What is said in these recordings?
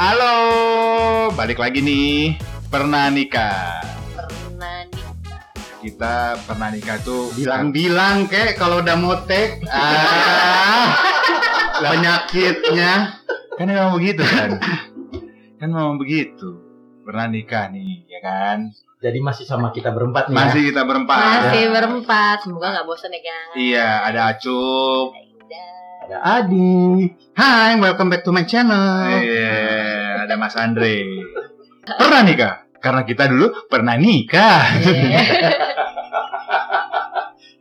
Halo, balik lagi nih. Pernah nikah. pernah nikah Kita pernah nikah tuh Bilang-bilang kek kalau udah mau take ah, penyakitnya kan memang begitu kan. kan memang begitu. Pernah nikah nih, ya kan? Jadi masih sama kita berempat nih. ya? Masih kita berempat. masih berempat semoga nggak bosan ya guys Iya, ada Acuk. Ada Adi. Hai, welcome back to my channel Iya, ada Mas Andre. Pernah nikah? Karena kita dulu pernah nikah.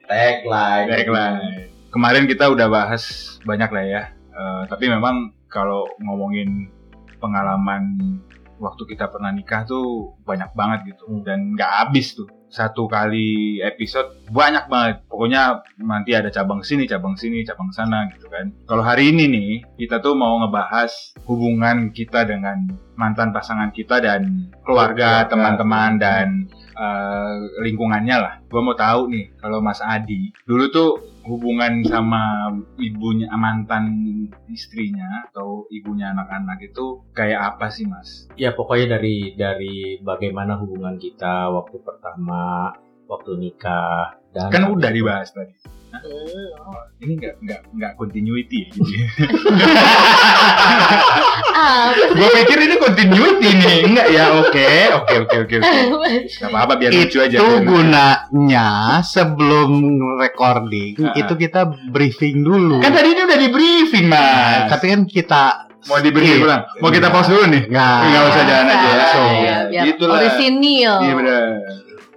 Tagline. Baiklah. Kemarin kita udah bahas banyak lah ya. Eh, tapi memang kalau ngomongin pengalaman waktu kita pernah nikah tuh banyak banget gitu dan nggak habis tuh satu kali episode banyak banget. Pokoknya nanti ada cabang sini cabang sini cabang sana gitu kan. Kalau hari ini nih kita tuh mau ngebahas hubungan kita dengan mantan pasangan kita dan keluarga teman-teman dan eh, lingkungannya lah gue mau tahu nih kalau Mas Adi dulu tuh hubungan sama ibunya mantan istrinya atau ibunya anak-anak itu kayak apa sih Mas? Ya pokoknya dari dari bagaimana hubungan kita waktu pertama, waktu nikah dan Kan udah dibahas tadi. Belum. Ini nggak nggak nggak continuity ya jadi. Ah, gue pikir ini continuity nih. Enggak ya? Oke, oke, oke, oke, oke. Gak apa-apa biar lucu aja. itu gunanya sebelum recording Ah. itu kita briefing dulu Kan tadi ini udah di briefing mas. tapi kan kita mau di briefing ulang. Mau kita pause dulu nih? nggak Nggak usah jalan aja. Iya, Langsung. iya, biar Gitulah. orisinil Iya benar.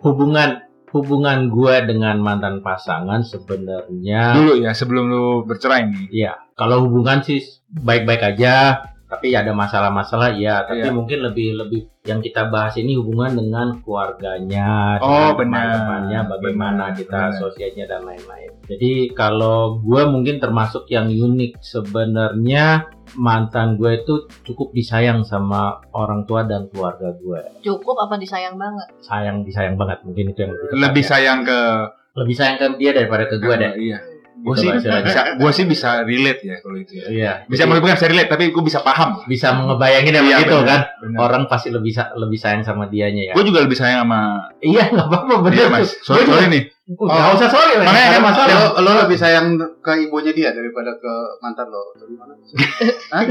hubungan hubungan gue dengan mantan pasangan sebenarnya Dulu ya sebelum lu bercerai nih. Iya, kalau hubungan sih baik-baik aja, tapi ada masalah-masalah ya. Tapi Iya. mungkin lebih lebih yang kita bahas ini hubungan dengan keluarganya, Oh, benar. teman-temannya, bagaimana Benar, kita benar. sosialnya dan lain-lain. Jadi kalau gue mungkin termasuk yang unik sebenarnya mantan gue itu cukup disayang sama orang tua dan keluarga gue. cukup apa disayang banget Sayang disayang banget mungkin itu yang lebih Lebih ya. sayang ke lebih sayang ke dia daripada ke gue deh. Iya. Gitu Gue sih bisa, gue sih bisa relate ya kalau itu ya. Iya. Bisa Jadi- bukan bisa relate, tapi gue bisa paham. bisa ngebayangin ya Iya, begitu benar, kan benar. orang pasti lebih lebih sayang sama dianya ya Gue juga lebih sayang sama iya nggak apa-apa bener Iya mas. Sorry, sorry nih. Nggak usah sorry Makanya lah nggak ada kan masalah lo, lo lebih sayang ke ibunya dia daripada ke mantan lo gimana?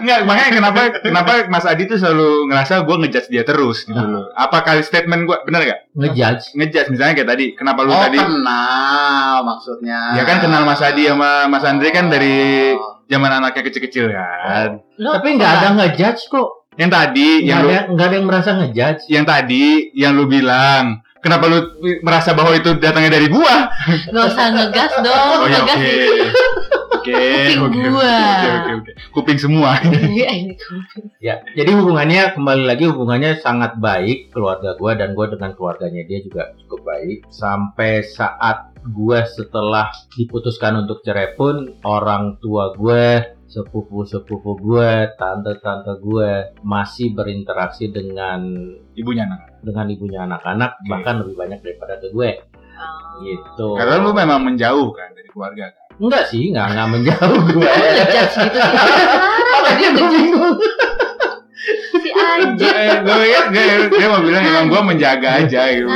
Enggak, makanya kenapa kenapa Mas Adi tuh selalu ngerasa gue ngejudge dia terus gitu loh. Apa kali statement gue bener gak? ngejudge Ngejudge misalnya kayak tadi. Kenapa lu oh tadi? kenal maksudnya Ya kan kenal Mas Adi sama Mas Andre kan dari Oh. zaman anaknya kecil-kecil kan. Lo tapi nggak ada ngejudge kok Yang tadi nggak yang ada lu nggak ada yang merasa ngejudge yang tadi yang lu bilang Kenapa lu merasa bahwa itu datangnya dari gua? nggak usah ngegas dong Oh ya ngegas oke. Oke, Kuping oke. gua. Oke, oke, oke. Kuping semua. Iya, ini kuping. ya jadi hubungannya kembali lagi hubungannya sangat baik keluarga gue dan gue dengan keluarganya dia juga cukup baik sampai saat gue setelah diputuskan untuk cerai pun orang tua gue sepupu-sepupu gue, tante-tante gue masih berinteraksi dengan Ibunya anak. Dengan ibunya anak-anak Oke. bahkan lebih banyak daripada ke gue Oh. gitu. Karena lu memang menjauh kan dari keluarga kan. enggak sih, enggak enggak menjauh gue. ngejudge gitu sih dia ngejudge si anjir gue ya, gue, dia mau bilang emang gue menjaga aja gitu.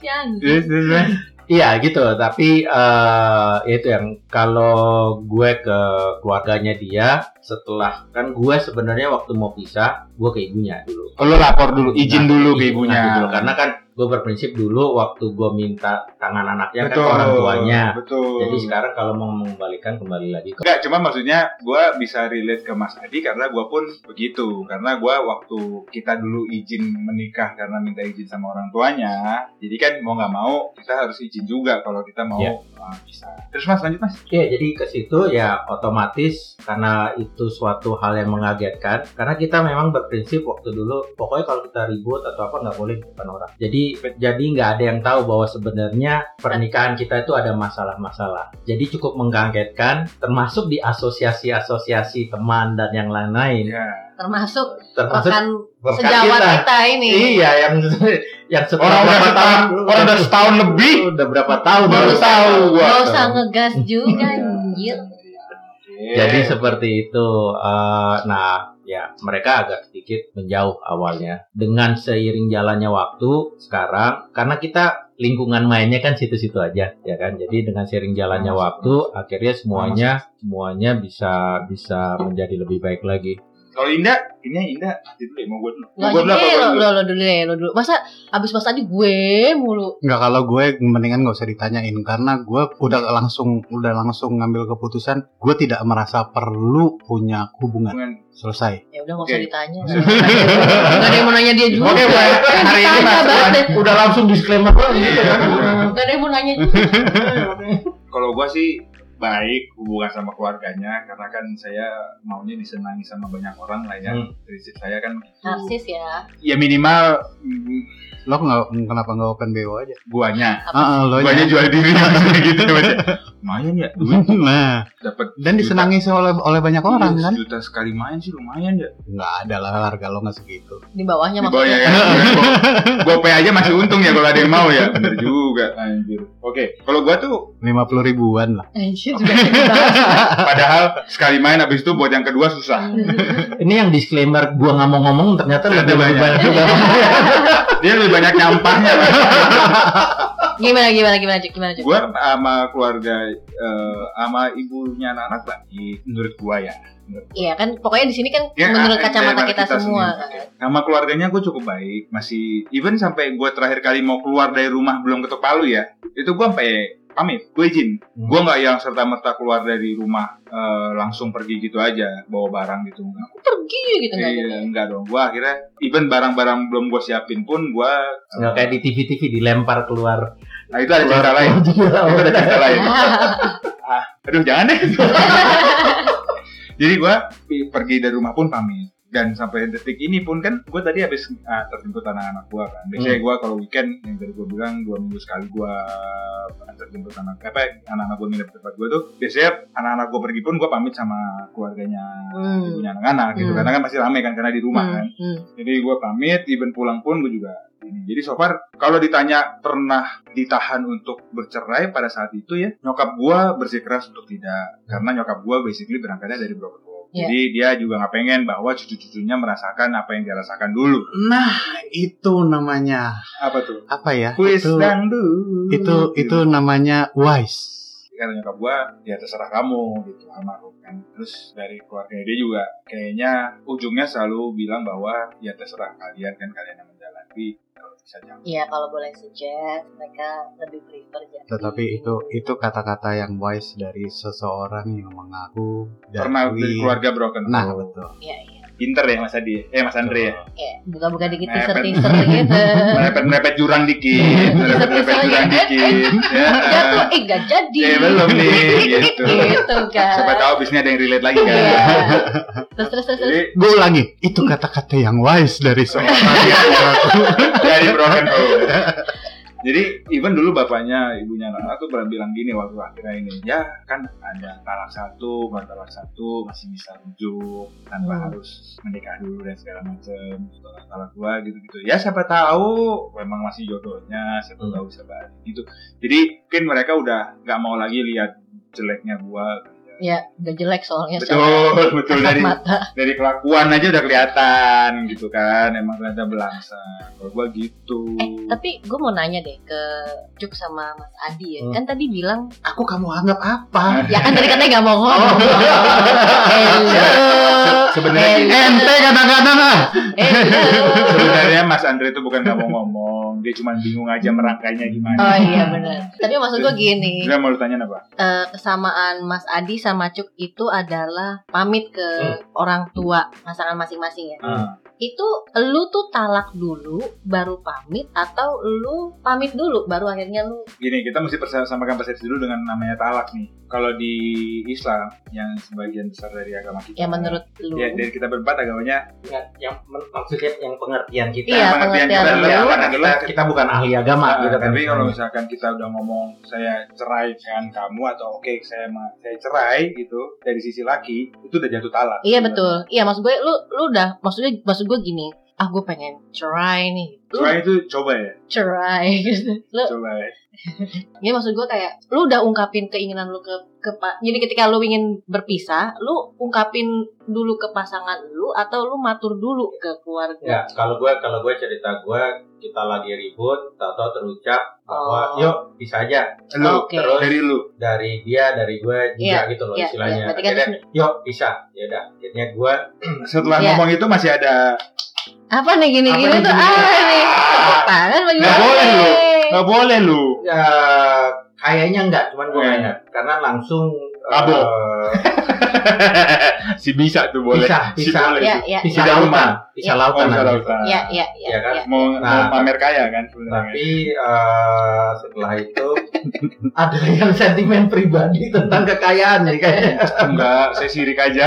si anjir Terus, terus, terus. Iya gitu, tapi eh itu yang kalau gue ke keluarganya dia setelah kan gue sebenarnya waktu mau pisah gue ke ibunya dulu. Oh, lu lapor dulu, izin Nah, dulu ke izin ibunya. dulu. karena kan gue berprinsip dulu waktu gue minta tangan anaknya kan betul, ke orang tuanya. Betul. Jadi sekarang kalau mau mengembalikan kembali lagi ke Enggak, cuma maksudnya gue bisa relate ke Mas Adi karena gue pun begitu. Karena gue waktu kita dulu izin menikah karena minta izin sama orang tuanya, jadi kan mau nggak mau kita harus izin juga kalau kita mau Iya. uh, bisa. Terus Mas lanjut Mas. Iya, jadi ke situ ya otomatis karena itu suatu hal yang mengagetkan. Karena kita memang berprinsip waktu dulu, pokoknya kalau kita ribut atau apa nggak boleh di depan orang. Jadi jadi nggak ada yang tahu bahwa sebenarnya pernikahan kita itu ada masalah-masalah. Jadi cukup mengagetkan, termasuk di asosiasi-asosiasi teman dan yang lain-lain. Iya. termasuk Termasuk rekan sejawat kita. kita ini Iya, yang yang setelah Orang udah berapa setahun, orang udah setahun lebih. udah berapa tahun Baru tahu gua. Gak usah ngegas juga anjir Jadi seperti itu. Eh, nah, ya mereka agak sedikit menjauh awalnya. Dengan seiring jalannya waktu sekarang, karena kita lingkungan mainnya kan situ-situ aja, ya kan. Jadi dengan seiring jalannya waktu, akhirnya semuanya semuanya bisa bisa menjadi lebih baik lagi. Kalau Indah, ini Indah nanti dulu ya, mau gue dulu. Mau gue dulu lo, dulu? lo, lo dulu ya, lo dulu. Masa abis Mas Adi gue mulu. Enggak kalau gue mendingan nggak usah ditanyain karena gue udah langsung udah langsung ngambil keputusan gue tidak merasa perlu punya hubungan Hubungan. selesai. Ya udah nggak usah Oke. ditanya. Gak ada yang mau nanya dia juga. Oke, baik. hari ini Mas, udah langsung disclaimer gitu kan. Gak ada yang mau nanya juga. Kalau gue sih baik hubungan sama keluarganya karena kan saya maunya disenangi sama banyak orang lah ya. Hmm. Prinsip saya kan Narsis ya. ya minimal mm, Lo nggak kenapa nggak open BO aja? guanya. Ah, lo Guanya jual diri maksudnya gitu. Lumayan ya duit Nah, dapat dan disenangi oleh oleh banyak orang kan? Juta sekali main sih lumayan ya. Nggak ada lah harga lo nggak segitu. Di bawahnya Di bawahnya maksudnya. kan. Gue pay aja masih untung ya kalau ada yang mau ya. Bener juga anjir. Oke, kalau gua tuh Lima puluh ribuan lah. Anjir juga gede banget. padahal sekali main habis itu buat yang kedua susah. Ini yang disclaimer gua nggak mau ngomong ternyata lebih banyak. banyak juga. Dia lebih banyak nyampahnya. Gimana gimana gimana Cuk? Gimana gue sama keluarga eh, sama ibunya anak-anak baik menurut gua ya. Iya kan pokoknya di sini kan Ya, menurut eh, kacamata eh, kita, semua sendiri. kan. Sama keluarganya gue cukup baik, masih even sampai gue terakhir kali mau keluar dari rumah belum ketok palu ya, itu gue sampai pamit, gue izin, Hmm. gue nggak yang serta merta keluar dari rumah eh, langsung pergi gitu aja bawa barang gitu. Enggak. Pergi gitu nggak Iya, enggak dong. Gue akhirnya even barang-barang belum gue siapin pun gue Nggak kayak di TV-TV dilempar keluar. Nah itu ada cerita lain. Itu ada cerita lain. Aduh jangan deh. Jadi gue pergi dari rumah pun pamit. Dan sampai detik ini pun kan gue tadi habis ah, terjemput anak-anak gue kan. Biasanya gue kalau weekend yang tadi gue bilang dua minggu sekali gue antar jemput anak apa anak-anak gue nginep tempat gue tuh. Biasanya anak-anak gue pergi pun gue pamit sama keluarganya Hmm. ibunya anak-anak gitu. Hmm. Karena kan pasti rame kan karena di rumah kan. Hmm, hmm. Jadi gue pamit, even pulang pun gue juga ini. Jadi so far kalau ditanya pernah ditahan untuk bercerai pada saat itu ya, nyokap gue bersikeras untuk tidak. Karena nyokap gue basically berangkatnya dari broken home. Iya. Jadi dia juga nggak pengen bahwa cucu-cucunya merasakan apa yang dia rasakan dulu. Nah, itu namanya Apa tuh? apa ya? Kuis itu, dangdut. itu itu Gitu. namanya wise. Kata nyokap gue, ya terserah kamu gitu almarhum kan. Terus dari keluarga dia juga kayaknya ujungnya selalu bilang bahwa ya terserah kalian kan kalian yang menjalani kalau bisa jangan. Iya kalau boleh suggest mereka lebih prefer jadi. Tetapi itu itu kata-kata yang wise dari seseorang yang mengaku Pernah dari keluarga broken Nah, betul. Iya iya. Pinter ya Mas Adi, eh Mas Andre ya. Buka-buka dikit teaser teaser gitu. Merepet merepet jurang dikit, merepet merepet jurang dikit. Ya. Jatuh eh gak jadi. Eh belum nih, gitu. Gitu kan. Siapa tahu bisnya ada yang relate lagi kan. Iya. Terus terus terus. Gue ulangi, itu kata-kata yang wise dari seorang dari broken home. Jadi even dulu bapaknya ibunya anak tuh pernah bilang gini waktu akhirnya ini ya kan ada talak satu baru talak satu masih bisa rujuk tanpa Hmm. harus menikah dulu dan segala macam talak talak dua gitu gitu ya siapa tahu memang masih jodohnya siapa Hmm. tahu siapa gitu jadi mungkin mereka udah nggak mau lagi lihat jeleknya gua Ya udah jelek soalnya betul betul dari mata. dari kelakuan aja udah kelihatan gitu kan emang ternyata belangsa kalau gua gitu Eh tapi gue mau nanya deh ke Cuk sama Mas Adi ya. Hmm. Kan tadi bilang Aku kamu anggap apa? ya kan tadi katanya gak mau ngomong. Hello. sebenarnya. Ente kadang-kadang ah. Sebenarnya Mas Andre itu bukan nggak mau ngomong dia cuma bingung aja merangkainya gimana Oh iya benar. Tapi maksud gue gini, Dia mau lu tanya apa? eh, kesamaan Mas Adi sama Cuk itu adalah pamit ke orang tua pasangan masing-masing ya. Ah. Itu lu tuh talak dulu baru pamit atau lu pamit dulu baru akhirnya lu Gini, kita mesti persamakan persepsi dulu dengan namanya talak nih. Kalau di Islam yang sebagian besar dari agama kita, ya menurut lu. ya dari kita berempat agamanya Nggak, yang maksudnya yang pengertian kita. Iya, pengertian pengertian kita lu. adalah Karena adalah kita, kita bukan ahli agama Nah, gitu kan. tapi kalau misalkan kita udah ngomong saya cerai dengan kamu atau oke saya ma- saya cerai gitu dari sisi laki itu udah jatuh talak. Iya betul. Iya maksud gue lu lu udah maksudnya maksud gue gini. Ah gue pengen try nih lu Try itu coba ya, try lu coba ya. ya maksud gue kayak lu udah ungkapin keinginan lu ke ke jadi ketika lu ingin berpisah lu ungkapin dulu ke pasangan lu atau lu matur dulu ke keluarga Ya, kalau gue kalau gue cerita gue kita lagi ribut, tahu-tahu terucap bahwa Oh. yuk bisa aja Lu Oke. terus dari lu. dari dia dari gue juga Iya, gitu loh iya, istilahnya. iya. Berarti kan Akhirnya, yuk bisa, ya udah. Akhirnya gue Setelah Iya. ngomong itu masih ada apa nih gini-gini tuh gini? apa nih tepuk tangan bagi Nggak boleh lu. nggak boleh lu. ya kayaknya enggak, cuman gue Iya. nggak ingat karena langsung Mabok. eh, si bisa tuh boleh. Pisah, Si pisah. boleh. ya ya pisah Di lautan, Oh, lautan. bisa lautan. ya ya ya, Iya kan? ya. Mau, Nah, mau pamer kaya kan sebenarnya. Tapi eh, setelah itu ada yang sentimen pribadi tentang kekayaan nih kayaknya. Enggak, saya sirik aja.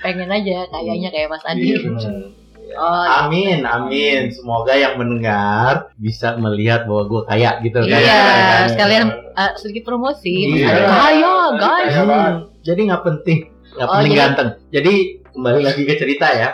pengen aja kayaknya kayak Mas Adi Iya. Hmm. oh Amin, amin. Semoga yang mendengar bisa melihat bahwa gue kaya gitu kan. iya sekalian uh, sedikit promosi Iya. Adi kaya guys Kaya. Hmm, Jadi nggak penting, nggak Oh, penting jadi- ganteng. Jadi kembali lagi ke cerita ya.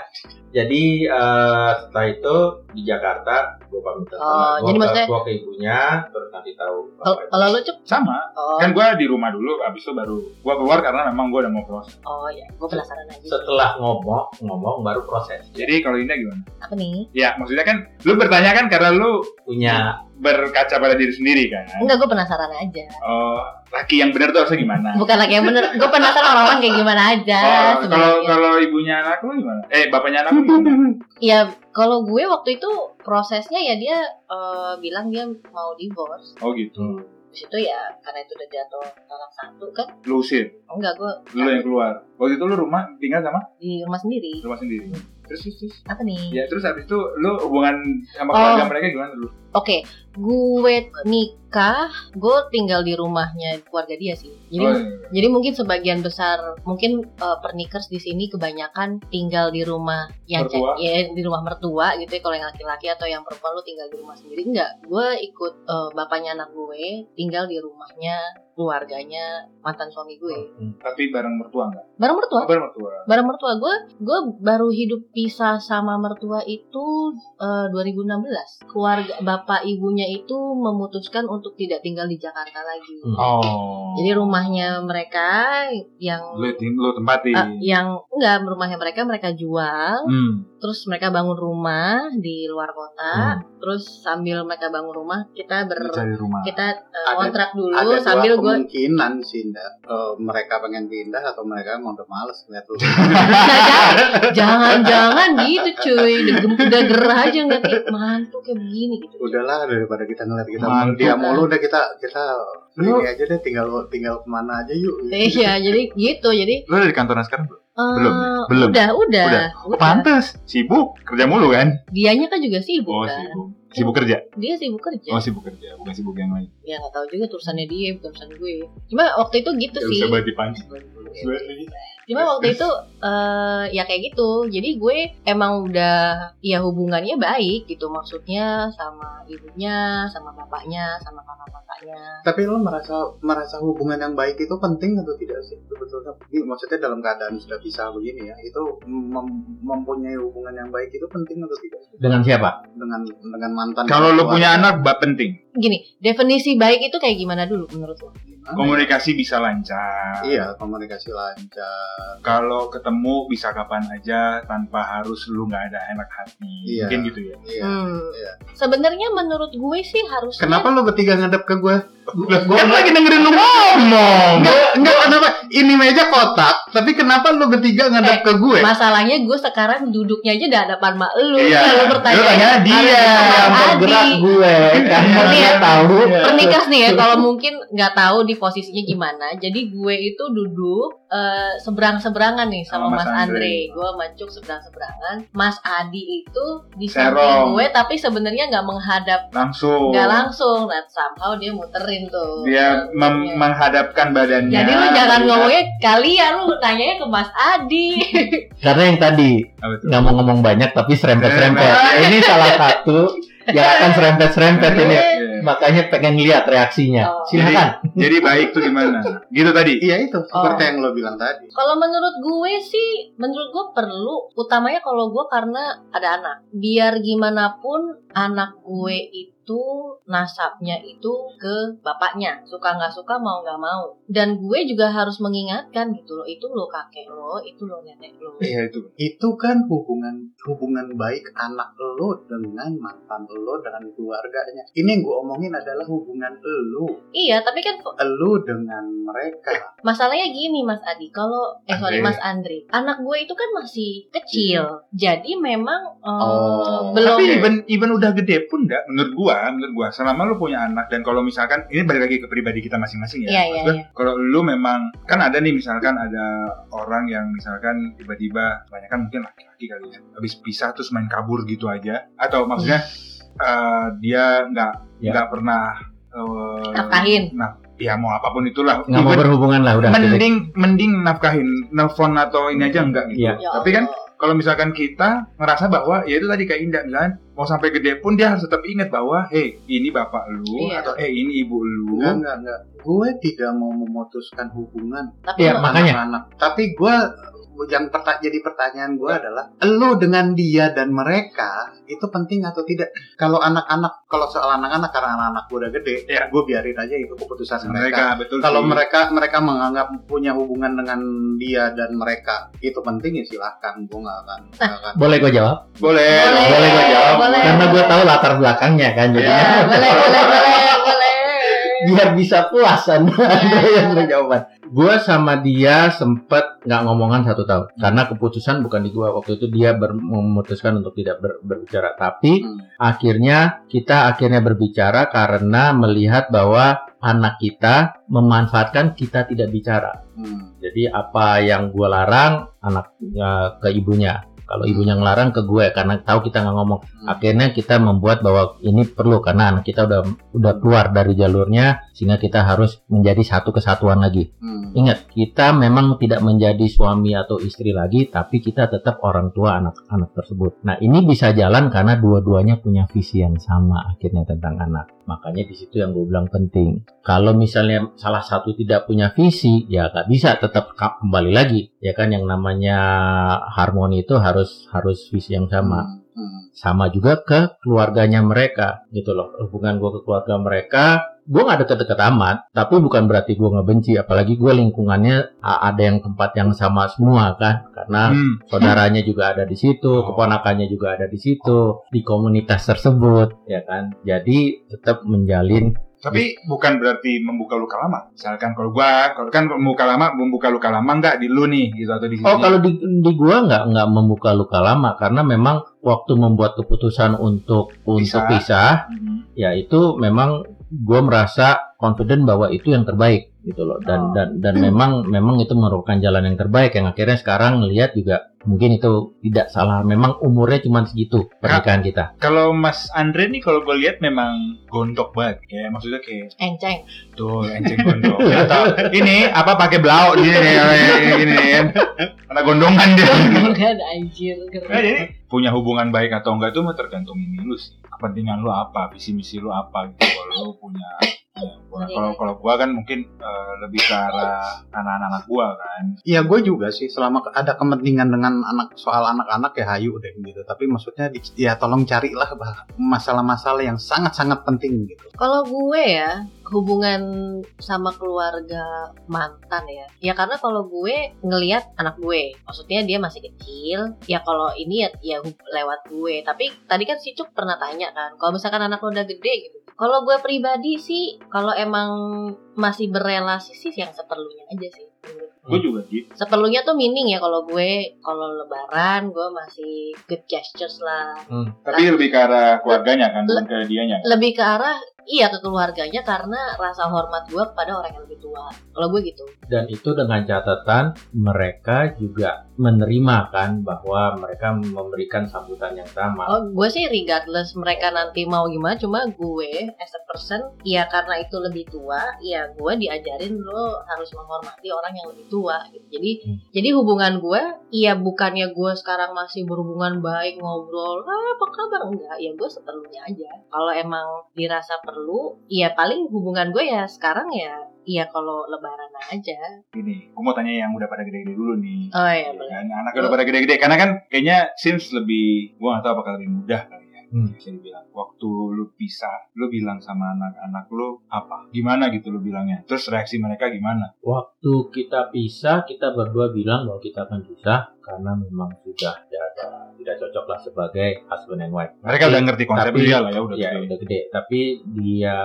Jadi eh, setelah itu di Jakarta gue pamit Oh, sama jadi gue maksudnya- ke, gua ke ibunya, terus nanti tahu. Kalau- lu cuk Sama. oh Kan gua di rumah dulu, abis itu baru gua keluar karena memang gua udah mau proses. oh ya gue penasaran aja Setelah ngomong, ngomong baru proses. Jadi kalau Indah gimana? apa nih Ya, maksudnya kan lu bertanya kan karena lu Punya berkaca pada diri sendiri kan. enggak gue penasaran aja Oh, laki yang benar tuh harusnya gimana? bukan lagi yang bener gue penasaran orang-orang kayak gimana aja Oh, kalau kalau ibunya anak lu gimana? Eh, bapaknya anak lu gimana? ya kalau gue waktu itu prosesnya ya dia eh, bilang dia mau divorce Oh gitu. di situ ya karena itu udah jatuh talak satu kan Lu usir, enggak gue lu yang keluar. Waktu itu lu rumah tinggal sama di rumah sendiri rumah sendiri. Terus terus, terus. apa nih Ya, terus habis itu lu hubungan sama Oh. keluarga mereka gimana dulu? Oke, gue nikah, gue tinggal di rumahnya keluarga dia sih. Jadi, Oh, iya. jadi mungkin sebagian besar, mungkin eh, pernikers di sini kebanyakan tinggal di rumah yang Mertua? ya di rumah mertua gitu ya. Kalau yang laki-laki atau yang perempuan lu tinggal di rumah sendiri enggak? Gue ikut eh, bapaknya anak gue tinggal di rumahnya keluarganya mantan suami gue. Tapi bareng mertua enggak? Bareng mertua, Oh, bareng mertua. bareng mertua gue, gue baru hidup pisah sama mertua itu eh, 2016. Keluarga bapak ibunya itu memutuskan untuk tidak tinggal di Jakarta lagi. Hmm. Oh. Jadi rumahnya mereka yang lu tim- lu tempatin. eh, yang enggak rumahnya mereka mereka jual, Hmm. Terus mereka bangun rumah di luar kota, terus sambil mereka bangun rumah kita ber rumah. kita eh, Ada- kontrak dulu ada sambil gue kemungkinan sih Nda. Eh, mereka pengen pindah atau mereka emang udah males ngeliat lu jangan-jangan gitu cuy udah, gerah aja nggak kayak mantu kayak begini gitu udahlah daripada kita ngeliat kita Mantap. dia mulu udah kita kita Lu- ini aja deh tinggal tinggal ke mana aja yuk Iya, jadi gitu. Jadi Lu ada di kantoran sekarang belum? eh, Belum ya? Belum. Udah, udah. Udah. udah. Pantes. Sibuk. Kerja mulu kan? Dianya kan juga sibuk Oh, kan. sibuk. Sibuk kerja? Dia sibuk kerja. Oh, sibuk kerja. Bukan sibuk yang lain. Ya nggak tahu juga tulisannya dia, bukan tulisan gue. Cuma waktu itu gitu Gak sih. bisa banget dipancing. Cuma waktu itu eh ya kayak gitu. Jadi gue emang udah ya hubungannya baik gitu maksudnya sama ibunya, sama bapaknya, sama kakak-kakaknya. tapi lo merasa merasa hubungan yang baik itu penting atau tidak sih sebetulnya maksudnya dalam keadaan sudah bisa begini ya itu mem- mempunyai hubungan yang baik itu penting atau tidak sih Dengan siapa? dengan dengan mantan Kalau lu keluarga? punya anak, bak penting. Gini, definisi baik itu kayak gimana dulu menurut lo? Gimana ya? Komunikasi bisa lancar. iya komunikasi lancar Kalau ketemu bisa kapan aja tanpa harus lu nggak ada enak hati. Iya. Mungkin gitu ya. iya Hmm. iya. Sebenarnya menurut gue sih harusnya kenapa lo bertiga ngadep ke gue Gue lagi dengerin lu ngomong. enggak enggak kenapa ini meja kotak tapi kenapa lo bertiga ngadep Eh, ke gue Masalahnya gue sekarang duduknya aja di hadapan mak lu. Iya. Kalau bertanya Lu tanya dia. Yang bergerak gue karena ya. tahu. Pernikas nih ya, kalau mungkin nggak tahu di posisinya gimana. Jadi gue itu duduk eh, seberang-seberangan nih sama, Sama Mas Mas Andre. Andre. Gue mancuk seberang-seberangan. Mas Adi itu di samping gue, tapi sebenarnya nggak menghadap, Langsung. nggak langsung. Nah, somehow dia muterin tuh. Dia mem- Iya. menghadapkan badannya. Jadi lu jangan Iya. ngomongnya kalian, lu tanyanya ke Mas Adi. Karena yang tadi nggak mau ngomong banyak tapi serempet-serempet. Serempet. Ini salah satu yang akan serempet-serempet ini. Makanya pengen lihat reaksinya. Oh. Silakan. Jadi baik tuh gimana? Gitu tadi. Iya itu seperti Oh. yang lo bilang tadi. Kalau menurut gue sih, menurut gue perlu, utamanya kalau gue karena ada anak. Biar gimana pun anak gue itu nasabnya itu ke bapaknya, suka nggak suka mau nggak mau. Dan gue juga harus mengingatkan gitu loh, itu lo kakek lo, itu lo nenek lo. Iya itu. Itu kan hubungan hubungan baik anak lo dengan mantan lo dengan keluarganya. Ini yang gue omongin adalah hubungan lo, Iya, tapi kan lo dengan mereka. masalahnya gini Mas Adi, kalau eh sorry Andre. Mas Andri, anak gue itu kan masih kecil, jadi memang eh, Oh. belum. Tapi even even udah gede pun enggak menurut gua, menurut gua selama lu punya anak dan kalau misalkan ini balik lagi ke pribadi kita masing-masing ya. Iya, iya, gua, iya. Kalau lu memang kan ada nih misalkan ada orang yang misalkan tiba-tiba kebanyakan mungkin laki-laki kali ya habis pisah terus main kabur gitu aja atau maksudnya eh, dia nggak Ya. nggak pernah eh, Nafkahin. nah, ya mau apa pun itulah. Nggak mau berhubungan lah udah. titik. mending mending nafkahin nelfon atau ini aja enggak gitu. Iya. Ya Tapi kan. Kalau misalkan kita ngerasa bahwa ya itu tadi kayak Indah misalkan mau sampai gede pun dia harus tetap ingat bahwa hey ini bapak lu Iya. atau eh ini ibu lu Enggak, enggak, enggak. Gue tidak mau memutuskan hubungan tapi lo- Makanya. anak-anak. Tapi gue yang perta- jadi pertanyaan gue adalah lo dengan dia dan mereka itu penting atau tidak kalau anak-anak kalau soal anak-anak karena anak-anak gue udah gede Iya. gue biarin aja itu keputusan mereka, mereka betul kalau sih. mereka mereka menganggap punya hubungan dengan dia dan mereka itu penting ya silahkan gue nggak akan nggak akan Boleh gue jawab? boleh Boleh. Boleh gue jawab. Boleh. Karena gue tahu latar belakangnya kan. Jadi Iya. Ya, boleh, boleh, boleh, boleh. Biar bisa puas Anda yang jawaban. Gue sama dia sempet nggak ngomongan satu tahun karena keputusan bukan di gue waktu itu dia ber- memutuskan untuk tidak ber- berbicara tapi Hmm. akhirnya kita akhirnya berbicara karena melihat bahwa anak kita memanfaatkan kita tidak bicara Hmm. jadi apa yang gue larang anaknya ke ibunya kalau ibunya ngelarang ke gue karena tahu kita nggak ngomong Hmm. Akhirnya kita membuat bahwa ini perlu karena anak kita udah udah keluar dari jalurnya sehingga kita harus menjadi satu kesatuan lagi. Hmm. ingat kita memang tidak menjadi suami atau istri lagi tapi kita tetap orang tua anak-anak tersebut. Nah ini bisa jalan karena dua-duanya punya visi yang sama akhirnya tentang anak. Makanya di situ yang gue bilang penting. Kalau misalnya salah satu tidak punya visi ya nggak bisa tetap kembali lagi. Ya kan yang namanya harmoni itu harus harus visi yang sama. Hmm. Sama juga ke keluarganya mereka gitu loh hubungan gue ke keluarga mereka gue nggak deket-deket amat tapi bukan berarti gue nggak benci apalagi gue lingkungannya ada yang tempat yang sama semua kan karena Hmm. saudaranya juga ada di situ Oh. keponakannya juga ada di situ di komunitas tersebut ya kan jadi tetap menjalin Tapi bukan berarti membuka luka lama. Misalkan kalau gua, kalau kan membuka lama, membuka luka lama enggak di lu nih gitu atau di sini. Oh kalau di, di gua nggak nggak membuka luka lama karena memang waktu membuat keputusan untuk untuk Pisah. pisah Mhm. ya itu memang gue merasa confident bahwa itu yang terbaik gitu loh. Dan Oh. dan dan memang memang itu merupakan jalan yang terbaik yang akhirnya sekarang lihat juga mungkin itu tidak salah. Memang umurnya cuma segitu pernikahan kita. Kalau Mas Andre nih kalau gue lihat memang gondok banget. Ya maksudnya kayak Enceng. tuh enceng gondok. Atau ini apa pakai blau gini nih gini kan? Karena gondongan dia. Kan anjir. Nah, jadi punya hubungan baik atau enggak itu mah tergantung ini lu sih. Kepentingan lu apa visi misi lu apa gitu. Kalau lu punya ya, gua- Iya. kalau kalau gua kan mungkin eh, lebih ke arah anak-anak gua kan Iya gue juga sih selama ada kepentingan dengan anak soal anak-anak ya hayu deh gitu. Tapi maksudnya di- ya tolong carilah masalah-masalah yang sangat-sangat penting gitu. Kalau gue ya hubungan sama keluarga mantan ya, ya karena kalau gue ngelihat anak gue, maksudnya dia masih kecil, ya kalau ini ya, ya hub- lewat gue. Tapi tadi kan si Cuk pernah tanya kan, kalau misalkan anak lo udah gede gitu. Kalau gue pribadi sih, kalau emang masih berrelasi sih yang seperlunya aja sih. gua juga gitu seperlunya tuh meaning ya kalau gue. Kalau lebaran gue masih good gestures lah. Tapi lebih ke arah keluarganya kan bukan ke dianya. lebih ke arah iya ke keluarganya karena rasa hormat gue kepada orang yang lebih tua. Kalau gue gitu. Dan itu dengan catatan mereka juga menerima kan bahwa mereka memberikan sambutan yang sama. Oh gue sih regardless mereka nanti mau gimana cuma gue as a person ya karena itu lebih tua ya ya gue diajarin lo harus menghormati orang yang lebih tua gitu. jadi Hmm. jadi hubungan gue iya bukannya gue sekarang masih berhubungan baik ngobrol ah, apa kabar? Enggak ya gue seperlunya aja. Kalau emang dirasa perlu ya paling hubungan gue ya sekarang ya iya kalau lebaran aja. Gini, gue mau tanya yang udah pada gede-gede dulu nih. oh iya Ya boleh. kan, anaknya udah pada gede-gede karena kan kayaknya Sims lebih gue gak tahu apakah lebih mudah ya Hmm. bisa dibilang waktu lu pisah lu bilang sama anak-anak lu apa gimana gitu lu bilangnya terus reaksi mereka gimana Waktu kita pisah, kita berdua bilang bahwa kita akan pisah karena memang sudah tidak ada- tidak cocok lah sebagai husband and wife. mereka Tapi- udah ngerti konsep tapi- dia lah ya udah ya gede. udah gede tapi dia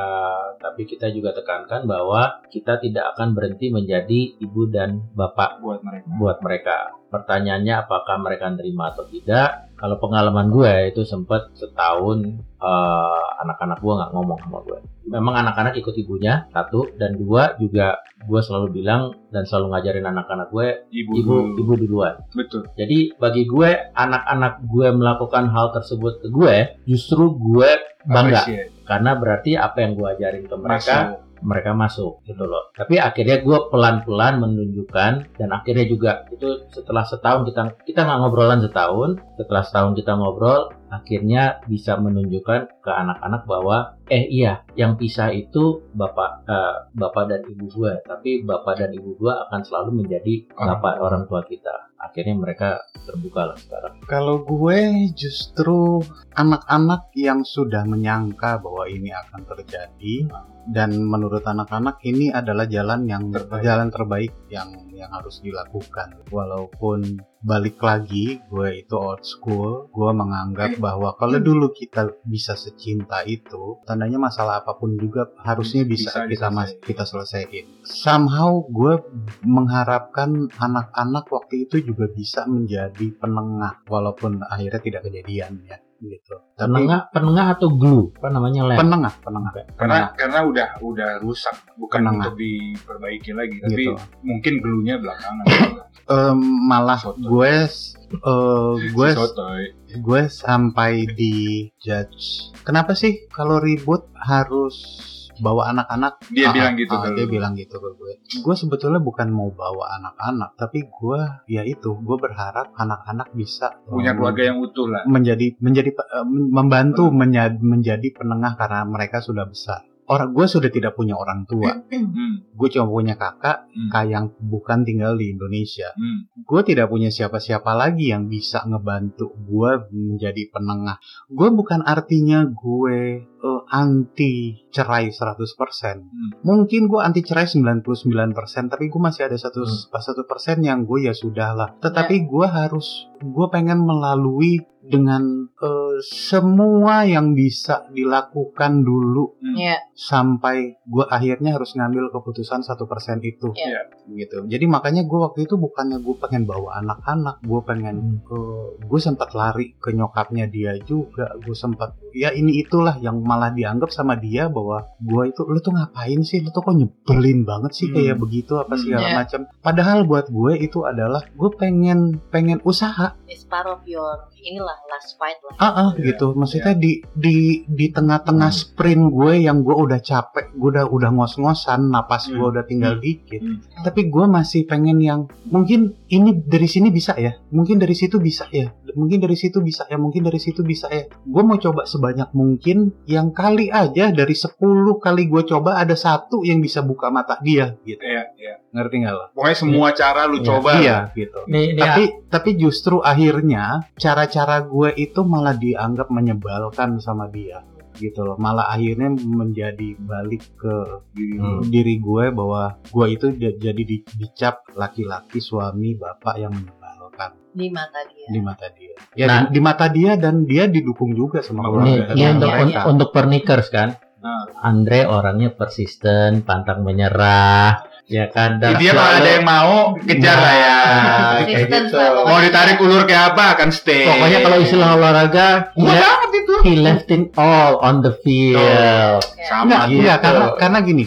tapi kita juga tekankan bahwa kita tidak akan berhenti menjadi ibu dan bapak buat mereka buat mereka pertanyaannya apakah mereka nerima atau tidak? Kalau pengalaman gue itu sempat setahun eh, anak-anak gue nggak ngomong sama gue. Memang anak-anak ikut ibunya satu. Dan dua juga gue selalu bilang dan selalu ngajarin anak-anak gue ibu ibu ibu duluan. Betul. Jadi bagi gue anak-anak gue melakukan hal tersebut ke gue justru gue bangga. Appreciate. karena berarti apa yang gue ajarin ke mereka Masuk. Mereka masuk gitu loh. Tapi akhirnya gue pelan-pelan menunjukkan dan akhirnya juga itu setelah setahun kita kita nggak ngobrolan setahun setelah setahun kita ngobrol akhirnya bisa menunjukkan ke anak-anak bahwa eh iya yang pisah itu bapak eh, bapak dan ibu gue tapi bapak dan ibu gue akan selalu menjadi Orang bapak orang tua kita. Akhirnya mereka terbuka lah sekarang. Kalau gue justru anak-anak yang sudah menyangka bahwa ini akan terjadi dan menurut anak-anak ini adalah jalan yang Terbaik. jalan terbaik yang yang harus dilakukan. Walaupun balik lagi gue itu old school, gue menganggap bahwa kalau dulu kita bisa secinta itu, tandanya masalah apa pun juga harusnya bisa, Bisa kita mas kita selesaiin. Somehow gue mengharapkan anak-anak waktu itu juga bisa menjadi penengah walaupun akhirnya tidak kejadian ya gitu. Tapi penengah penengah atau glue apa namanya lem penengah, penengah. karena karena udah udah rusak bukan Penengah. untuk diperbaiki lagi tapi Gitu. mungkin gelunya belakangan Em, malah Sotoy. gue eh, gue sotoy gue sampai di judge. Kenapa sih kalau ribut harus bawa anak-anak? dia Ah, bilang gitu ah, dia bilang gitu ke gue. Gue sebetulnya bukan mau bawa anak-anak, tapi gue ya itu, gue berharap anak-anak bisa punya em, keluarga yang utuh lah menjadi menjadi eh, membantu menya- menjadi penengah karena mereka sudah besar. Orang gue sudah tidak punya orang tua, hmm, gue cuma punya kakak Hmm. kak yang bukan tinggal di Indonesia. hmm. Gue tidak punya siapa-siapa lagi yang bisa ngebantu gue menjadi penengah. Gue bukan artinya gue eh, anti cerai 100%. Mungkin gue anti cerai 99%, tapi gue masih ada satu satu persen yang gue ya sudah lah. Tetapi gue harus gue pengen melalui dengan eh, semua yang bisa dilakukan dulu ya. sampai gue akhirnya harus ngambil keputusan satu persen itu. Iya. gitu. Jadi makanya gue waktu itu bukannya gue pengen bawa anak-anak gue pengen gue sempat lari ke nyokapnya dia juga. Gue sempat ya ini itulah yang malah dianggap sama dia bahwa gue itu lu tuh ngapain sih lu tuh kok nyebelin banget sih Hmm. kayak begitu apa Hmm. segala Iya. macam padahal buat gue itu adalah gue pengen pengen usaha it's part of your inilah last fight lah Ah, ah, Iya, gitu. Maksudnya di di di tengah-tengah Hmm. sprint gue yang gue udah capek, gue udah udah ngos-ngosan, napas gue Hmm. udah tinggal Hmm. dikit. Hmm. Tapi gue masih pengen yang mungkin ini dari sini bisa ya, mungkin dari situ bisa ya, mungkin dari situ bisa ya, mungkin dari situ bisa ya. Gue mau coba sebanyak mungkin yang kali aja dari 10 kali gue coba ada satu yang bisa buka mata dia gitu. Iya, iya. Ngerti nggak lo? pokoknya semua cara lu Iya. coba Iya gitu. Nih, tapi tapi justru akhirnya cara-cara gue itu malah dianggap menyebalkan sama dia gitu loh malah akhirnya menjadi balik ke Diri Hmm. diri gue bahwa gue itu di- jadi di- dicap laki-laki suami bapak yang menyebalkan di mata dia. Di mata dia. Ya Nah. di, di mata dia dan dia didukung juga sama Ini- keluarga. ini dan untuk mereka. untuk pernikers kan? Nah. Andre orangnya persisten pantang menyerah ya kan? Dan dia kalau selalu- ada yang mau kejar lah ya. Nah, kayak gitu. mau ditarik ulur kayak apa akan stay. Pokoknya kalau istilah olahraga left, banget he left it all on the field sama Enggak, gitu. enggak, karena karena gini,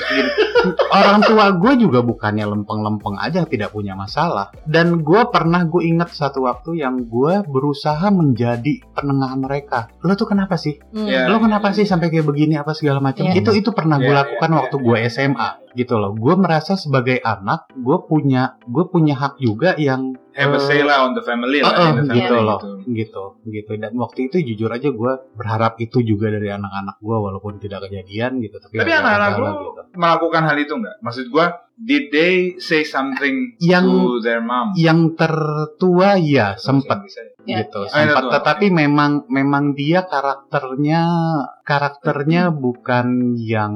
orang tua gue juga bukannya lempeng-lempeng aja tidak punya masalah. Dan gue pernah gue ingat satu waktu yang gue berusaha menjadi penengah mereka. Lo tuh kenapa sih? Hmm. Ya. Lo kenapa sih sampai kayak begini apa segala macam? Iya. Itu itu pernah gue Iya, lakukan iya, waktu iya, gue iya. SMA. gitu loh gue merasa sebagai anak gue punya gue punya hak juga yang Have a eh, say lah on the family lah. Uh, uh, in the gitu family loh, gitu, gitu. Dan waktu itu jujur aja gue berharap itu juga dari anak-anak gue, walaupun tidak kejadian gitu. Tapi, Tapi agak anak-anak lah gitu. melakukan hal itu nggak? Maksud gua, did they say something Yang to their mom? yang tertua ya sempat Bisa ya? Gitu, ya. Sempat. Tetapi memang memang dia karakternya karakternya bukan yang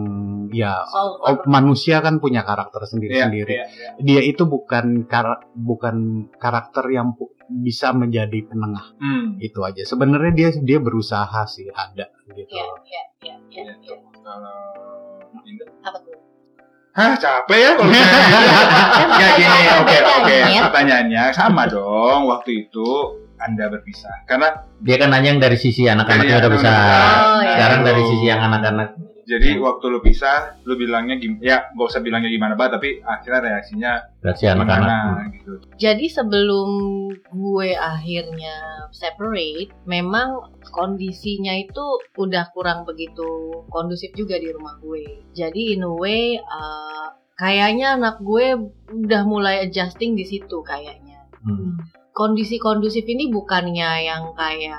ya So, oh, manusia kan punya karakter sendiri-sendiri. Iya, iya, iya. Dia itu bukan kar bukan karakter yang pu- bisa menjadi penengah Hmm. itu aja. Sebenarnya dia dia berusaha sih ada gitu. Iya, iya, iya, iya, Gitu. iya. Kalau Indah. Apa tuh? Hah capek ya kalau misalnya. Ya gini, oke oke. Pertanyaannya sama dong waktu itu Anda berpisah. Karena Dia kan nanya yang dari sisi anak-anaknya Dari udah besar. anak-anak. Oh, iya. Sekarang dari sisi yang anak-anak. jadi waktu lu pisah, lu bilangnya gim ya gak usah bilangnya gimana banget, tapi akhirnya reaksinya Reaksi anak-anak. gitu. Jadi sebelum gue akhirnya separate, memang kondisinya itu udah kurang begitu kondusif juga di rumah gue. Jadi in a way, uh, kayaknya anak gue udah mulai adjusting di situ kayaknya. Hmm. Kondisi kondusif ini bukannya yang kayak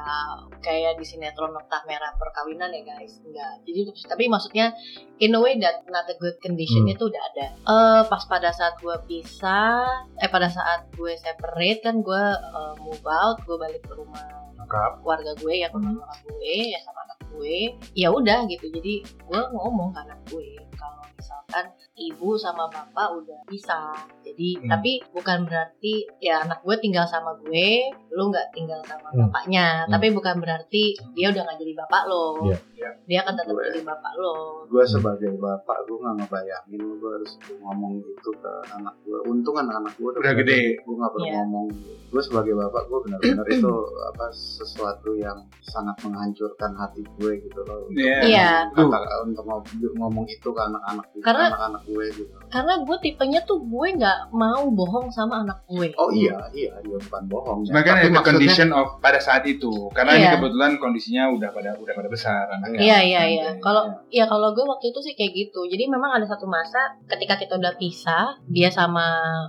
kayak di sinetron Noktah Merah perkawinan ya guys, enggak. Jadi tapi maksudnya in a way that not a good condition Hmm. itu udah ada. Eh pas pada saat gue pisah, eh pada saat gue separate kan gue eh, move out, gue balik ke rumah Lengkap. keluarga gue ya ke rumah nyokap gue ya sama anak gue ya udah gitu jadi gue ngomong ke anak gue kalau misalkan ibu sama bapak udah bisa jadi Hmm. tapi bukan berarti ya anak gue tinggal sama gue lu nggak tinggal sama Hmm. bapaknya Hmm. tapi bukan berarti dia udah nggak jadi bapak lo Iya. Iya. dia akan tetap Gue- jadi bapak lo gue sebagai bapak gue nggak ngebayangin gue harus ngomong itu ke anak gue untung anak-anak gue Udah gede. gue nggak perlu Iya. ngomong gue sebagai bapak gue benar-benar itu apa sesuatu yang sangat menghancurkan hati gue gitu loh untuk Iya. Iya. kata- untuk ngom- ngomong itu ke anak-anak Karena- anak-anak gue gitu karena gue tipenya tuh gue nggak mau bohong sama anak gue oh iya iya dia bukan bohong ya. Tapi ada maksudnya- condition of pada saat itu. Karena ini Iya. kebetulan kondisinya udah pada udah pada besar anaknya. Iya iya iya. Oke. Kalau ya kalau gue waktu itu sih kayak gitu. Jadi memang ada satu masa ketika kita udah pisah, dia sama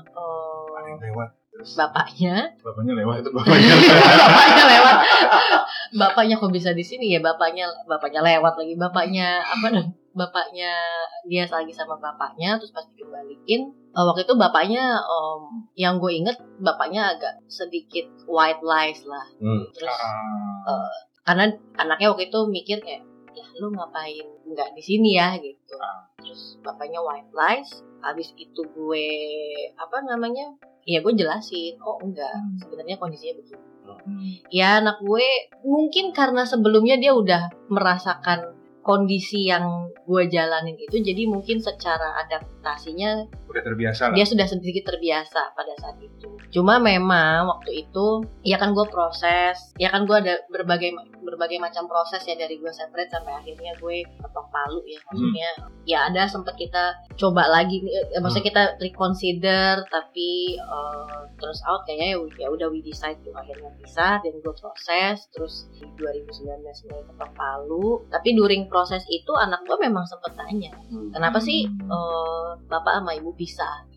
eh, yang lewat. Terus bapaknya, bapaknya lewat itu bapaknya. bapaknya lewat. bapaknya kok bisa di sini ya? Bapaknya bapaknya lewat lagi. Bapaknya apa dong? Bapaknya dia lagi sama bapaknya terus pas dikembaliin eh, waktu itu bapaknya em, yang gue inget bapaknya agak sedikit white lies lah. Hmm. terus Ah. karena anaknya waktu itu mikir kayak ya lu ngapain nggak di sini ya? gitu. Terus bapaknya white lies habis itu gue apa namanya ya gue jelasin oh enggak sebenarnya kondisinya begini. Ya anak gue mungkin karena sebelumnya dia udah merasakan kondisi yang gue jalanin itu jadi mungkin secara adaptasinya udah terbiasa lah. dia sudah sedikit terbiasa pada saat itu. Cuma memang waktu itu ya kan gue proses, ya kan gue ada berbagai berbagai macam proses ya dari gue separate sampai akhirnya gue ketok palu ya maksudnya ya ada sempat kita coba lagi nih, eh, maksudnya kita reconsider tapi eh, terus out kayaknya ya, ya udah we decide tuh akhirnya pisah dan gue proses terus di 2019 mulai ketok palu tapi during proses itu anak gue memang sempet tanya Hmm. Kenapa sih eh, bapak sama ibu pisah?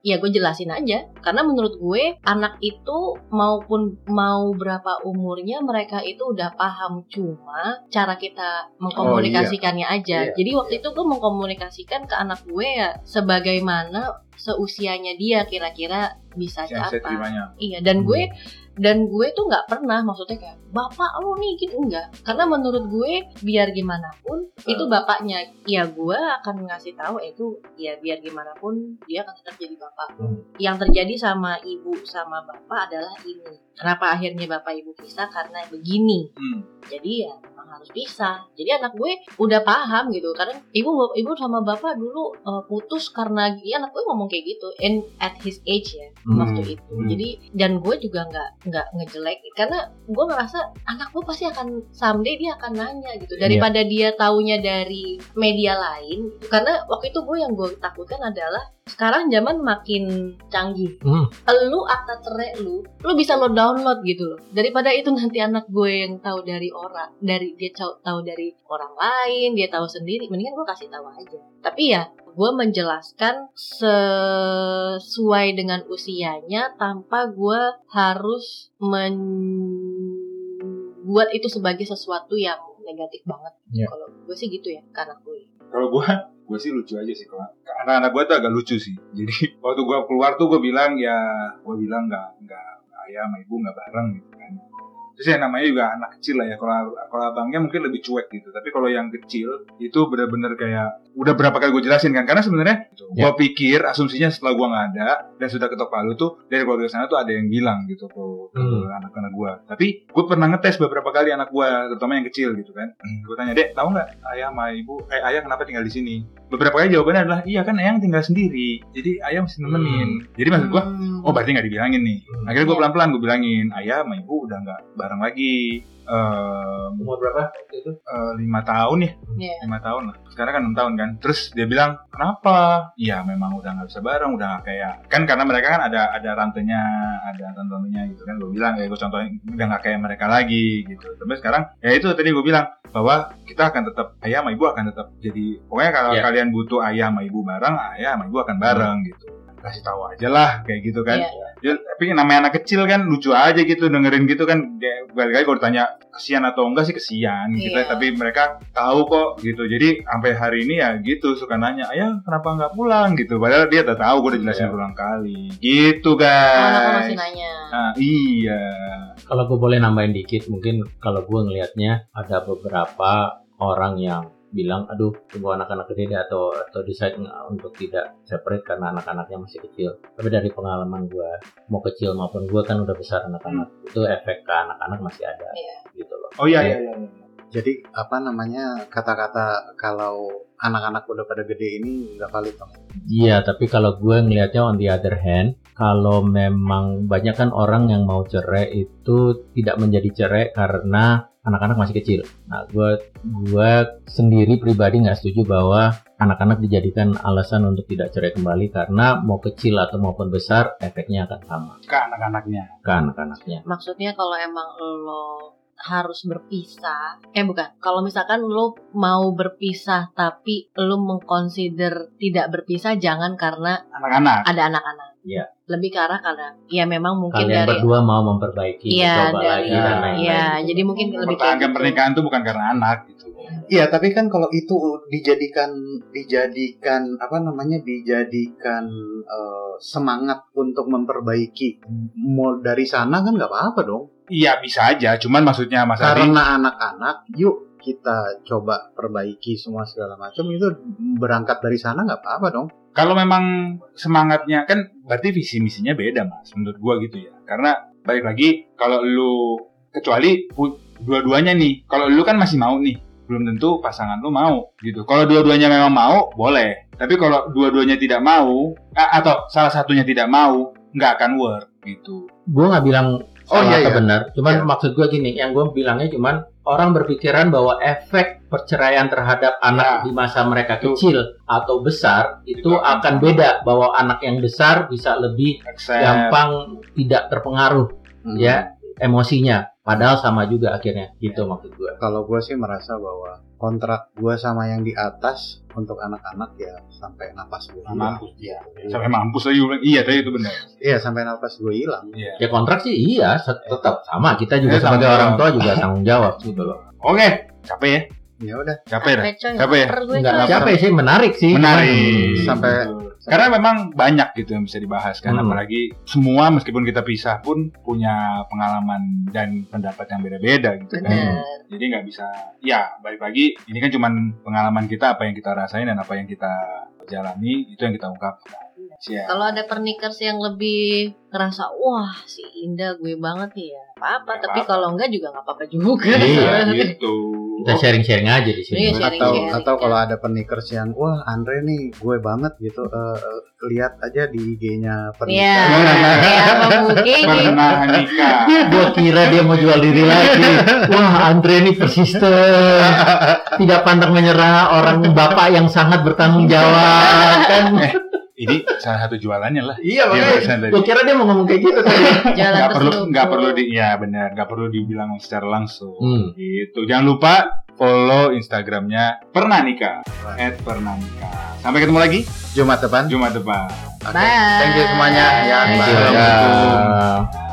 Ya gue jelasin aja. Karena menurut gue Anak itu maupun mau berapa umurnya Mereka itu udah paham. Cuma cara kita mengkomunikasikannya aja. Iya, Jadi waktu itu gue mengkomunikasikan ke anak gue ya Sebagaimana seusianya dia kira-kira bisa yang apa. Iya dan gue dan gue tuh nggak pernah maksudnya kayak bapak lo nih gitu enggak. Karena menurut gue biar gimana pun itu bapaknya. Ya gue akan ngasih tahu eh, itu ya biar gimana pun dia akan tetap jadi bapak. Hmm. yang terjadi sama ibu sama bapak adalah ini. Kenapa akhirnya bapak ibu pisah? Karena begini. Hmm. jadi ya memang harus pisah. Jadi anak gue udah paham gitu. Karena ibu ibu sama bapak dulu eh, putus karena ya anak gue ngomong kayak gitu and at his age ya Hmm. waktu itu. Hmm. jadi dan gue juga nggak nggak ngejelek. Karena gue ngerasa anak gue pasti akan someday dia akan nanya gitu. Daripada dia taunya dari media lain. Karena waktu itu gue yang gue takutkan adalah sekarang zaman makin canggih. Hmm. lu akta cerai lu lu bisa lo download gitu loh. Daripada itu nanti anak gue yang tahu dari orang dari dia tahu tahu dari orang lain dia tahu sendiri mendingan gue kasih tahu aja. Tapi ya gue menjelaskan sesuai dengan usianya tanpa gue harus membuat itu sebagai sesuatu yang negatif banget. Iya. Kalau gue sih gitu ya, karena gue. Kalau gue, gue sih lucu aja sih. Kalau anak-anak gue tuh agak lucu sih. Jadi waktu gue keluar tuh gue bilang ya, gue bilang nggak nggak ayah sama ibu nggak bareng gitu. Terus ya namanya juga anak kecil lah ya. Kalau kalau abangnya mungkin lebih cuek gitu. Tapi kalau yang kecil itu benar-benar kayak udah berapa kali gue jelasin kan. Karena sebenarnya Ya. gue pikir asumsinya setelah gue nggak ada dan sudah ketok palu tuh dari keluarga sana tuh ada yang bilang gitu ke, Hmm. anak-anak gue. Tapi gue pernah ngetes beberapa kali anak gue, terutama yang kecil gitu kan. Gue tanya dek, tahu nggak ayah sama ibu, eh ayah kenapa tinggal di sini? Beberapa kali jawabannya adalah iya kan ayah tinggal sendiri, jadi ayah mesti nemenin. Jadi maksud gue, Hmm. oh berarti nggak dibilangin nih. Hmm. Akhirnya gue pelan-pelan gue bilangin, ayah sama ibu udah nggak bareng lagi. Ehm, Umur berapa waktu itu? eh, lima tahun ya, Iya. lima tahun lah. Sekarang kan enam tahun kan. Terus dia bilang, kenapa? Iya memang udah nggak bisa bareng, udah nggak kayak kan karena mereka kan ada ada tantenya, ada tante-tantenya gitu kan. Gue bilang ya gue contohin udah nggak kayak mereka lagi gitu. Tapi sekarang ya itu tadi gue bilang bahwa kita akan tetap ayah sama ibu akan tetap jadi pokoknya kalau Iya. kalian butuh ayah sama ibu bareng, ayah sama ibu akan bareng gitu. Kasih tahu aja lah kayak gitu kan. Iya. Ya, tapi namanya anak kecil kan lucu aja gitu dengerin gitu kan Dia- kali-kali kalau ditanya kesian atau enggak sih kesian gitu Iya. tapi mereka tahu kok gitu jadi sampai hari ini ya gitu suka nanya ayah kenapa nggak pulang gitu padahal dia udah tahu gue udah jelasin Iya. berulang kali gitu Anak-anak guys masih nanya. nah, iya Kalau gue boleh nambahin dikit, mungkin kalau gue ngelihatnya ada beberapa orang yang bilang, aduh tunggu anak-anak gede deh atau atau decide untuk tidak separate karena anak-anaknya masih kecil. Tapi dari pengalaman gue, mau kecil maupun gue kan udah besar anak-anak, itu efek ke anak-anak masih ada, Iya. gitu loh. oh iya iya iya Jadi apa namanya kata-kata kalau anak-anak udah pada gede ini nggak valid dong. Iya, tapi kalau gue ngelihatnya on the other hand, kalau memang banyak kan orang yang mau cerai itu tidak menjadi cerai karena anak-anak masih kecil. Nah, gue gue sendiri pribadi nggak setuju bahwa anak-anak dijadikan alasan untuk tidak cerai kembali karena mau kecil atau maupun besar efeknya akan sama ke anak-anaknya ke anak-anaknya. Maksudnya kalau emang lo harus berpisah, eh bukan, kalau misalkan lo mau berpisah tapi lo mengconsider tidak berpisah jangan karena anak-anak ada anak-anak. Iya. Lebih ke arah karena ya memang mungkin Kalian dari berdua mau memperbaiki, Iya, coba dari lagi dan lain-lain. Iya, jadi mungkin lebih kayak mempertahankan gitu. pernikahan tuh bukan karena anak gitu Iya, tapi kan kalau itu dijadikan dijadikan apa namanya dijadikan eh, semangat untuk memperbaiki mau dari sana kan nggak apa-apa dong. Iya bisa aja. Cuman maksudnya Mas Adi? Karena anak-anak, yuk kita coba perbaiki semua segala macam itu berangkat dari sana nggak apa-apa dong. kalau memang semangatnya kan berarti visi misinya beda mas menurut gua gitu ya. Karena balik lagi kalau lu kecuali dua-duanya nih kalau lu kan masih mau nih belum tentu pasangan lu mau gitu. Kalau dua-duanya memang mau boleh. Tapi kalau dua-duanya tidak mau atau salah satunya tidak mau nggak akan work gitu. Gue nggak bilang Oh, iya, iya. benar cuman Iya. maksud gue gini yang gue bilangnya cuman orang berpikiran bahwa efek perceraian terhadap anak Ya. di masa mereka Itu. kecil atau besar itu Itu akan beda bahwa anak yang besar bisa lebih accept gampang tidak terpengaruh Hmm. ya emosinya padahal sama juga akhirnya gitu maksud gue Kalau gue sih merasa bahwa kontrak gue sama yang di atas untuk anak-anak ya sampai napas gue hilang. mampus ya sampai mampus lagi bilang, iya tadi itu benar. Iya sampai napas gue hilang. iya. Ya kontrak sih iya set- tetap sama. Kita juga Eh, sebagai orang tua juga tanggung jawab gitu loh oke capek ya? Ya udah. Capek Capek, coy, Capek ya? lapar gue, nggak coy. capek sih menarik sih. Menarik. Sampai karena memang banyak gitu yang bisa dibahas kan Hmm. apalagi semua meskipun kita pisah pun punya pengalaman dan pendapat yang beda-beda gitu kan Bener. jadi nggak bisa ya balik lagi ini kan cuman pengalaman kita apa yang kita rasain dan apa yang kita jalani itu yang kita ungkapkan ya Kalau ada pernikers yang lebih ngerasa wah si Indah gue banget nih ya apa-apa. Nggak Tapi apa-apa. kalau enggak juga nggak apa-apa juga. iya gitu kita sharing-sharing aja di sini Iya, sharing. atau sharing, atau ya. kalau ada pernikers yang wah Andre nih gue banget gitu eh, eh, lihat aja di IG-nya Iya, kayak apa mungkin pernah nikah Gua kira dia mau jual diri lagi. Wah, Andre ini persisten. Tidak pantang menyerah, orang bapak yang sangat bertanggung jawab. Kan ini salah satu jualannya lah. Iya, iya makanya. Gue kira dia mau ngomong kayak gitu tadi. Jalan gak perlu, nggak perlu di, ya benar, nggak perlu dibilang secara langsung. Hmm. Gitu. Jangan lupa follow Instagramnya Pernanika, at Pernanika. Sampai ketemu lagi Jumat depan. Jumat depan. Okay. Bye. Thank you semuanya. Ya, Assalamualaikum.